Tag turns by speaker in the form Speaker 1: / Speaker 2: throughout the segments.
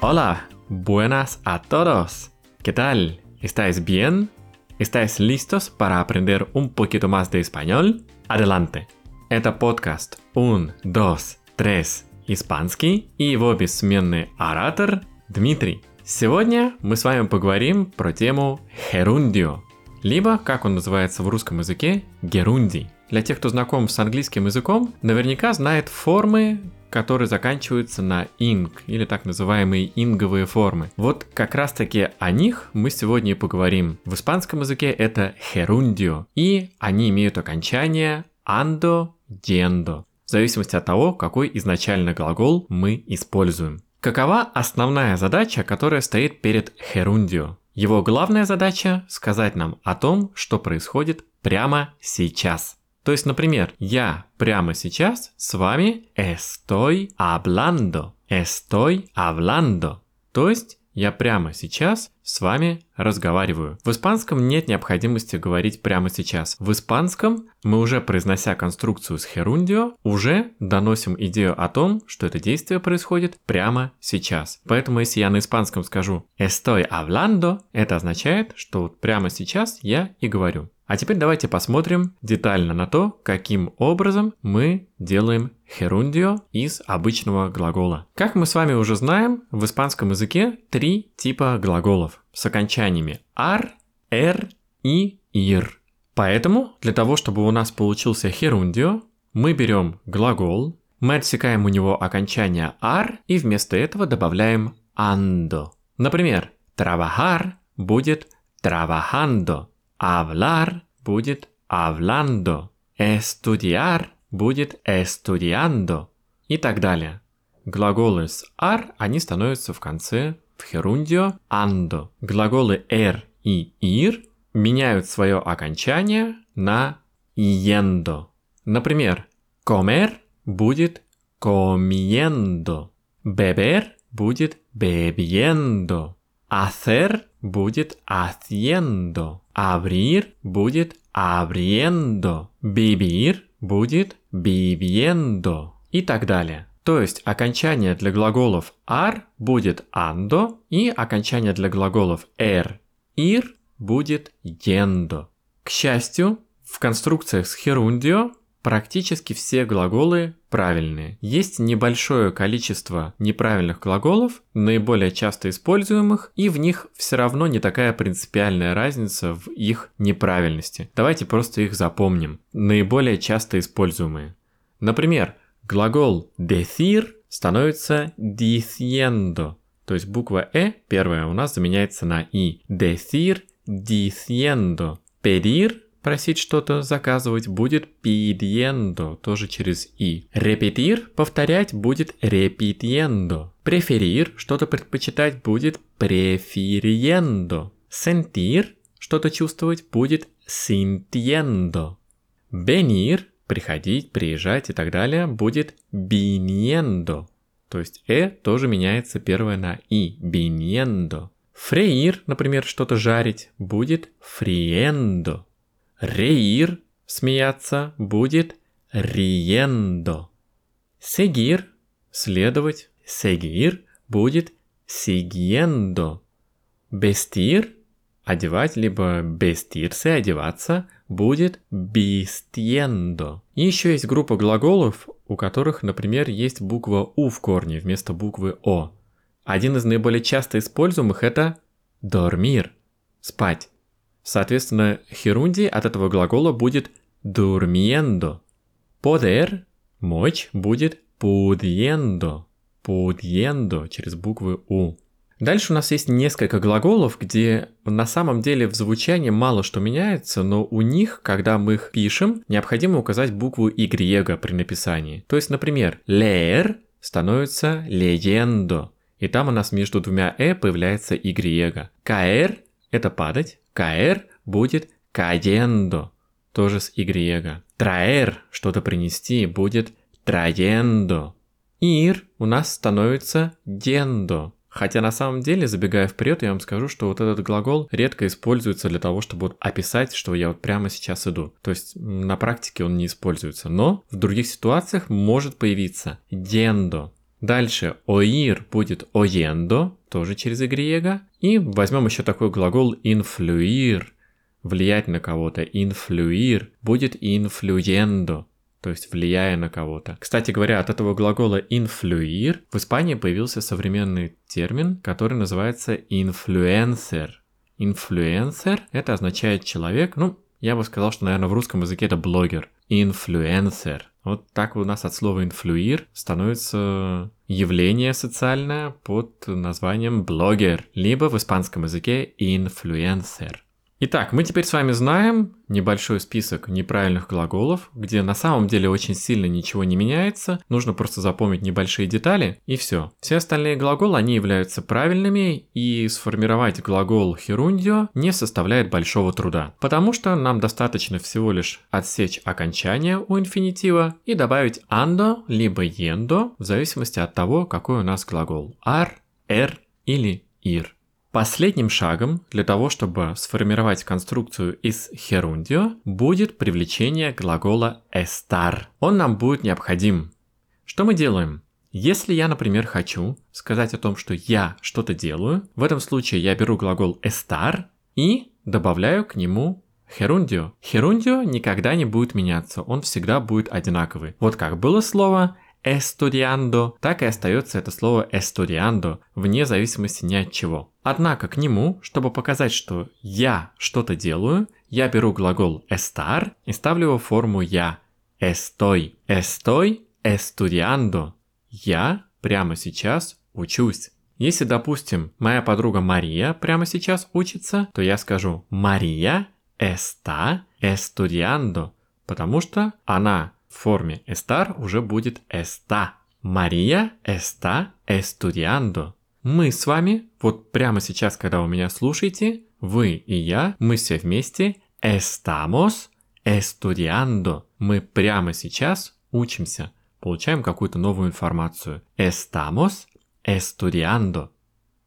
Speaker 1: Hola, buenas a todos. ¿Qué tal? ¿Estáis bien? ¿Estáis listos para aprender un poquito más de español? Adelante. Это подкаст 1, 2, 3 испанский и его бессменный оратор Дмитрий. Сегодня мы с вами поговорим про тему херундио, Либо, как он называется в русском языке, герундий. Для тех, кто знаком с английским языком, наверняка знает формы, которые заканчиваются на инг, или так называемые инговые формы. Вот как раз таки о них мы сегодня и поговорим. В испанском языке это херундио, и они имеют окончание андо, дендо, в зависимости от того, какой изначально глагол мы используем. Какова основная задача, которая стоит перед херундио? Его главная задача – сказать нам о том, что происходит прямо сейчас. То есть, например, я прямо сейчас с вами estoy hablando. Estoy hablando. То есть, я прямо сейчас с вами разговариваю. В испанском нет необходимости говорить прямо сейчас. В испанском мы уже произнося конструкцию с херундио, уже доносим идею о том, что это действие происходит прямо сейчас. Поэтому если я на испанском скажу estoy hablando, это означает, что вот прямо сейчас я и говорю. А теперь давайте посмотрим детально на то, каким образом мы делаем херундио из обычного глагола. Как мы с вами уже знаем, в испанском языке три типа глаголов с окончаниями ар, эр и ир. Поэтому для того, чтобы у нас получился херундио, мы берем глагол, мы отсекаем у него окончание ар и вместо этого добавляем ando. Например, trabajar будет trabajando, Hablar будет hablando. Estudiar будет estudiando. И так далее. Глаголы с ar, они становятся в конце в херундио ando. Глаголы er и ir меняют свое окончание на yendo. Например, comer будет comiendo. Beber будет bebiendo. Hacer будет haciendo. Abrir будет abriendo. Vivir будет viviendo. И так далее. То есть окончание для глаголов ar будет ando и окончание для глаголов er, ir будет yendo. К счастью, в конструкциях с херундио Практически все глаголы правильные. Есть небольшое количество неправильных глаголов, наиболее часто используемых, и в них все равно не такая принципиальная разница в их неправильности. Давайте просто их запомним. Наиболее часто используемые. Например, глагол decir становится diciendo, то есть буква «э» первая у нас заменяется на «и». Decir, diciendo. Pedir просить что-то заказывать будет pidiendo, тоже через и. Репетир повторять будет repitiendo. Преферир что-то предпочитать будет prefiriendo. Sentir что-то чувствовать будет sintiendo. Venir приходить, приезжать и так далее будет viniendo. То есть э тоже меняется первое на и. Viniendo. Фреир, например, что-то жарить, будет friendo. Реир – смеяться будет риендо. Сегир – следовать, сегир будет сигиендо. Бестир – одевать, либо бестирсе – одеваться, будет бистиендо. И еще есть группа глаголов, у которых, например, есть буква «у» в корне вместо буквы «о». Один из наиболее часто используемых – это «дормир» – спать. Соответственно, херунди от этого глагола будет durmiendo. Poder – мочь будет pudiendo. Pudiendo через буквы У. Дальше у нас есть несколько глаголов, где на самом деле в звучании мало что меняется, но у них, когда мы их пишем, необходимо указать букву Y при написании. То есть, например, leer становится leyendo, и там у нас между двумя «э» появляется Y. Caer – это падать, Каэр будет cayendo, тоже с Y. Траэр, что-то принести, будет trayendo. Ир у нас становится дендо. Хотя на самом деле, забегая вперед, я вам скажу, что вот этот глагол редко используется для того, чтобы вот описать, что я вот прямо сейчас иду. То есть на практике он не используется. Но в других ситуациях может появиться yendo. Дальше oír будет oyendo, тоже через y. И возьмем еще такой глагол influir, влиять на кого-то. Influir будет influyendo то есть влияя на кого-то. Кстати говоря, от этого глагола influir в Испании появился современный термин, который называется influencer. Influencer – это означает человек, ну, я бы сказал, что, наверное, в русском языке это блогер. Influencer. Вот так у нас от слова инфлюир становится явление социальное под названием блогер, либо в испанском языке influencer. Итак, мы теперь с вами знаем небольшой список неправильных глаголов, где на самом деле очень сильно ничего не меняется, нужно просто запомнить небольшие детали и все. Все остальные глаголы, они являются правильными и сформировать глагол херундио не составляет большого труда, потому что нам достаточно всего лишь отсечь окончание у инфинитива и добавить ando либо yendo в зависимости от того, какой у нас глагол ar, er или ir. Последним шагом для того, чтобы сформировать конструкцию из херундио, будет привлечение глагола estar. Он нам будет необходим. Что мы делаем? Если я, например, хочу сказать о том, что я что-то делаю, в этом случае я беру глагол estar и добавляю к нему херундио. Херундио никогда не будет меняться, он всегда будет одинаковый. Вот как было слово estudiando, так и остается это слово estudiando, вне зависимости ни от чего. Однако к нему, чтобы показать, что я что-то делаю, я беру глагол estar и ставлю его в форму я. Estoy. Estoy estudiando. Я прямо сейчас учусь. Если, допустим, моя подруга Мария прямо сейчас учится, то я скажу Мария está estudiando, потому что она в форме estar уже будет está. Мария está estudiando. Мы с вами, вот прямо сейчас, когда вы меня слушаете, вы и я, мы все вместе estamos estudiando. Мы прямо сейчас учимся, получаем какую-то новую информацию. Estamos estudiando.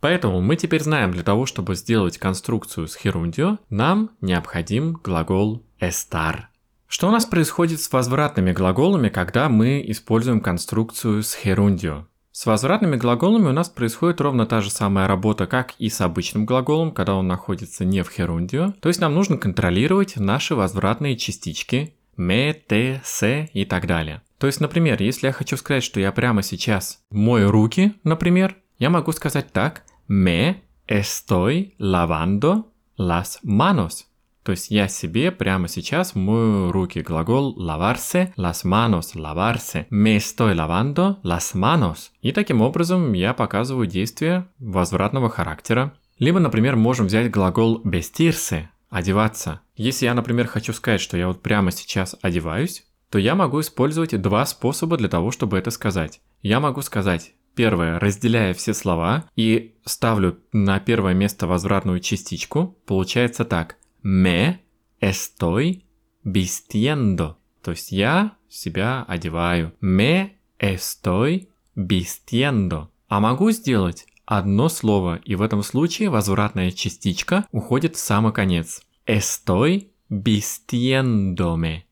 Speaker 1: Поэтому мы теперь знаем, для того, чтобы сделать конструкцию с херундио, нам необходим глагол estar. Что у нас происходит с возвратными глаголами, когда мы используем конструкцию с херундио? С возвратными глаголами у нас происходит ровно та же самая работа, как и с обычным глаголом, когда он находится не в херундио. То есть нам нужно контролировать наши возвратные частички me, te, se и так далее. То есть, например, если я хочу сказать, что я прямо сейчас мою руки, например, я могу сказать так me estoy lavando las manos. То есть я себе прямо сейчас мою руки. Глагол lavarse, las manos, lavarse. Me estoy lavando las manos. И таким образом я показываю действие возвратного характера. Либо, например, можем взять глагол vestirse, одеваться. Если я, например, хочу сказать, что я вот прямо сейчас одеваюсь, то я могу использовать два способа для того, чтобы это сказать. Я могу сказать Первое, разделяя все слова и ставлю на первое место возвратную частичку, получается так me estoy vistiendo. То есть я себя одеваю. Me estoy vistiendo. А могу сделать одно слово, и в этом случае возвратная частичка уходит в самый конец. Estoy vistiéndome.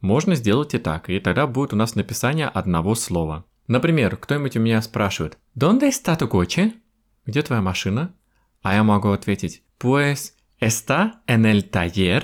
Speaker 1: Можно сделать и так, и тогда будет у нас написание одного слова. Например, кто-нибудь у меня спрашивает, «Донde está tu coche?» Где твоя машина? А я могу ответить, «Pues Está en el taller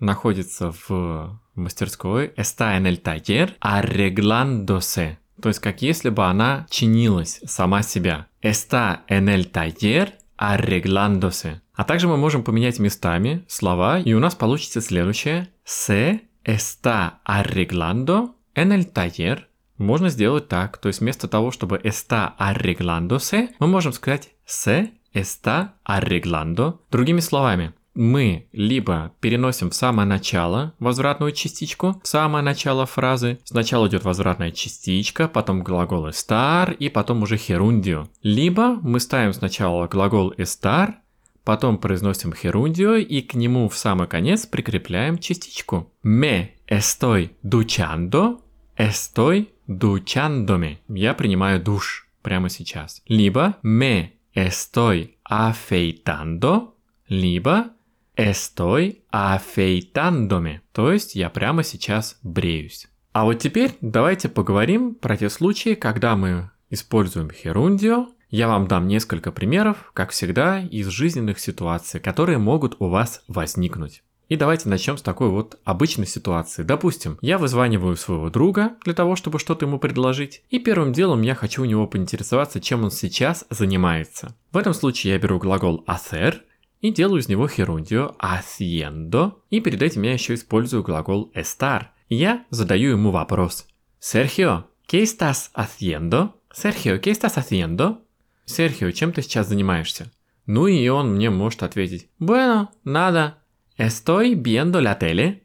Speaker 1: находится в мастерской. Está en el taller arreglándose. То есть как если бы она чинилась сама себя. Está en el taller arreglándose. А также мы можем поменять местами слова, и у нас получится следующее. Se está arreglando en el taller. Можно сделать так. То есть вместо того, чтобы está arreglándose, мы можем сказать se está arreglando. Другими словами, мы либо переносим в самое начало возвратную частичку, в самое начало фразы. Сначала идет возвратная частичка, потом глагол estar и потом уже херундио. Либо мы ставим сначала глагол estar, потом произносим херундио и к нему в самый конец прикрепляем частичку. Me estoy duchando, estoy duchándome. Я принимаю душ. прямо сейчас. Либо me estoy afeitando, либо estoy afeitándome, то есть я прямо сейчас бреюсь. А вот теперь давайте поговорим про те случаи, когда мы используем херундио. Я вам дам несколько примеров, как всегда, из жизненных ситуаций, которые могут у вас возникнуть. И давайте начнем с такой вот обычной ситуации. Допустим, я вызваниваю своего друга для того, чтобы что-то ему предложить, и первым делом я хочу у него поинтересоваться, чем он сейчас занимается. В этом случае я беру глагол hacer и делаю из него херундио haciendo, и перед этим я еще использую глагол estar. Я задаю ему вопрос. Серхио, ¿qué estás haciendo? Серхио, ¿qué estás haciendo? Серхио, чем ты сейчас занимаешься? Ну и он мне может ответить. Bueno, nada, Estoy viendo la tele.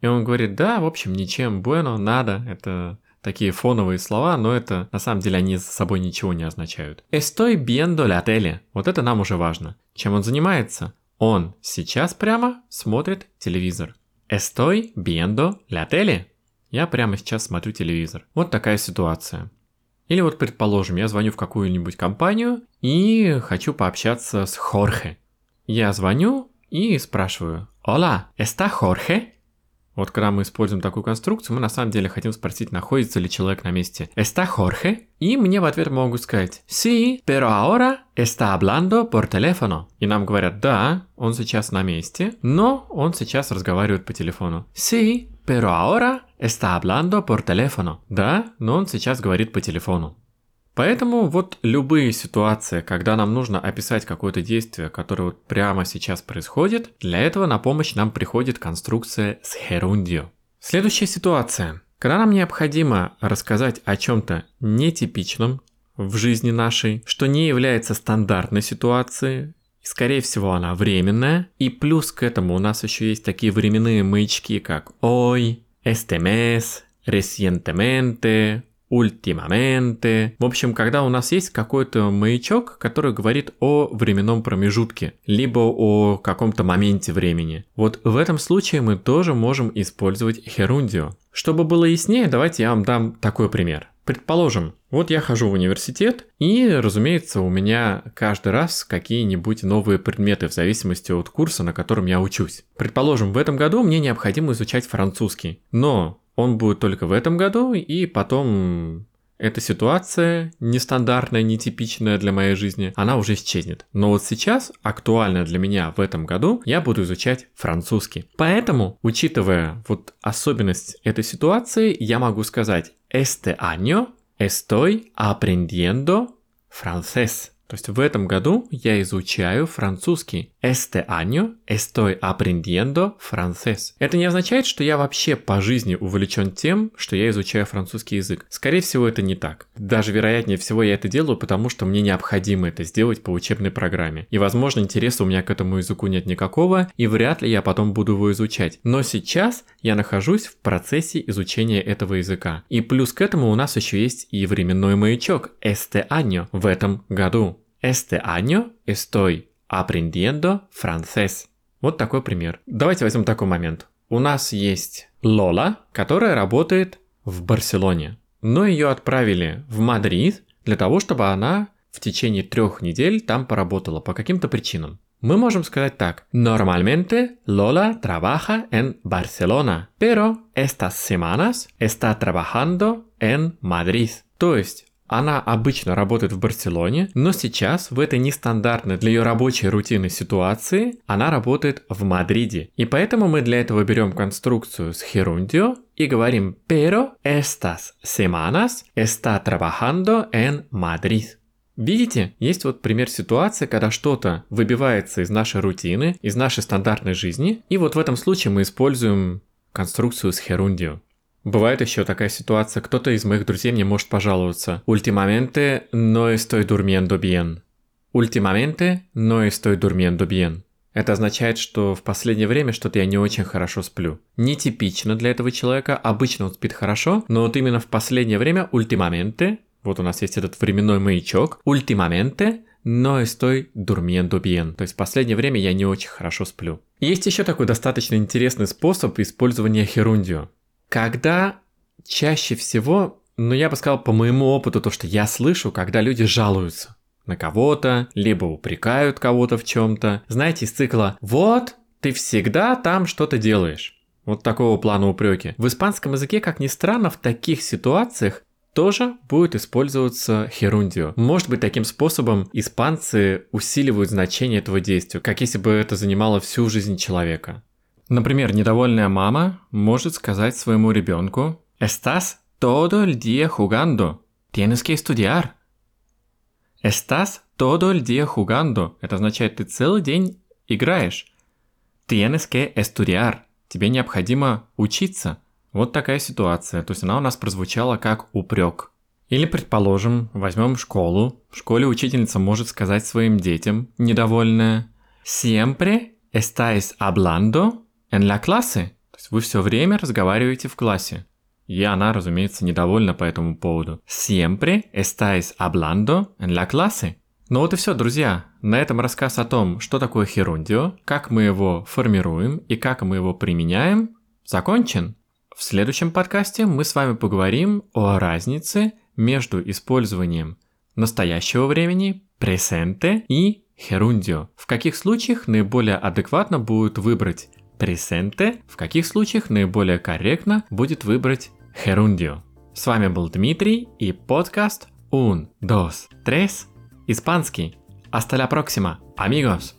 Speaker 1: И он говорит, да, в общем, ничем, bueno, надо. Это такие фоновые слова, но это на самом деле они за собой ничего не означают. Estoy viendo la tele. Вот это нам уже важно. Чем он занимается? Он сейчас прямо смотрит телевизор. Estoy viendo la tele. Я прямо сейчас смотрю телевизор. Вот такая ситуация. Или вот, предположим, я звоню в какую-нибудь компанию и хочу пообщаться с Хорхе. Я звоню, и спрашиваю, «Hola, está Jorge?» Вот когда мы используем такую конструкцию, мы на самом деле хотим спросить, находится ли человек на месте. ¿Está Jorge? И мне в ответ могут сказать «Sí, pero ahora está hablando por teléfono». И нам говорят «Да, он сейчас на месте, но он сейчас разговаривает по телефону». «Sí, pero ahora está hablando por teléfono». Да, но он сейчас говорит по телефону. Поэтому вот любые ситуации, когда нам нужно описать какое-то действие, которое вот прямо сейчас происходит, для этого на помощь нам приходит конструкция с херундио. Следующая ситуация. Когда нам необходимо рассказать о чем-то нетипичном в жизни нашей, что не является стандартной ситуацией, скорее всего она временная, и плюс к этому у нас еще есть такие временные маячки, как «ой», «este mes», «recientemente», ультимаменты. В общем, когда у нас есть какой-то маячок, который говорит о временном промежутке, либо о каком-то моменте времени. Вот в этом случае мы тоже можем использовать херундио. Чтобы было яснее, давайте я вам дам такой пример. Предположим, вот я хожу в университет, и, разумеется, у меня каждый раз какие-нибудь новые предметы в зависимости от курса, на котором я учусь. Предположим, в этом году мне необходимо изучать французский, но он будет только в этом году, и потом эта ситуация нестандартная, нетипичная для моей жизни, она уже исчезнет. Но вот сейчас, актуальная для меня в этом году, я буду изучать французский. Поэтому, учитывая вот особенность этой ситуации, я могу сказать «Este año estoy aprendiendo francés». То есть в этом году я изучаю французский. Este año estoy aprendiendo francés. Это не означает, что я вообще по жизни увлечен тем, что я изучаю французский язык. Скорее всего, это не так. Даже вероятнее всего я это делаю, потому что мне необходимо это сделать по учебной программе. И, возможно, интереса у меня к этому языку нет никакого, и вряд ли я потом буду его изучать. Но сейчас я нахожусь в процессе изучения этого языка. И плюс к этому у нас еще есть и временной маячок este año в этом году. Este año estoy aprendiendo francés. Вот такой пример. Давайте возьмем такой момент. У нас есть Лола, которая работает в Барселоне, но ее отправили в Мадрид для того, чтобы она в течение трех недель там поработала по каким-то причинам. Мы можем сказать так. Normalmente Lola trabaja en Barcelona, pero estas semanas está trabajando en Madrid. То есть она обычно работает в Барселоне, но сейчас в этой нестандартной для ее рабочей рутины ситуации она работает в Мадриде. И поэтому мы для этого берем конструкцию с херундио и говорим pero estas semanas está trabajando en Madrid. Видите, есть вот пример ситуации, когда что-то выбивается из нашей рутины, из нашей стандартной жизни, и вот в этом случае мы используем конструкцию с херундио. Бывает еще такая ситуация, кто-то из моих друзей мне может пожаловаться. Últimamente no estoy durmiendo bien. Últimamente no estoy durmiendo bien. Это означает, что в последнее время что-то я не очень хорошо сплю. Нетипично для этого человека, обычно он спит хорошо, но вот именно в последнее время últimamente, вот у нас есть этот временной маячок, últimamente no estoy durmiendo bien. То есть в последнее время я не очень хорошо сплю. Есть еще такой достаточно интересный способ использования херундио когда чаще всего Но я бы сказал по моему опыту, то, что я слышу, когда люди жалуются на кого-то, либо упрекают кого-то в чем-то. Знаете, из цикла «Вот, ты всегда там что-то делаешь». Вот такого плана упреки. В испанском языке, как ни странно, в таких ситуациях тоже будет использоваться херундио. Может быть, таким способом испанцы усиливают значение этого действия, как если бы это занимало всю жизнь человека. Например, недовольная мама может сказать своему ребенку «Estás todo el día jugando. Tienes que estudiar». «Estás todo el día jugando» – это означает «ты целый день играешь». «Tienes que estudiar» – тебе необходимо учиться – вот такая ситуация, то есть она у нас прозвучала как упрек. Или, предположим, возьмем школу. В школе учительница может сказать своим детям, недовольная, «Siempre estáis hablando en la clase». То есть вы все время разговариваете в классе. И она, разумеется, недовольна по этому поводу. «Siempre estáis hablando en la clase». Ну вот и все, друзья. На этом рассказ о том, что такое херундио, как мы его формируем и как мы его применяем, закончен. В следующем подкасте мы с вами поговорим о разнице между использованием настоящего времени, presente и gerundio. В каких случаях наиболее адекватно будет выбрать presente, в каких случаях наиболее корректно будет выбрать gerundio. С вами был Дмитрий и подкаст Un, Dos, Tres, испанский. Hasta la próxima, amigos!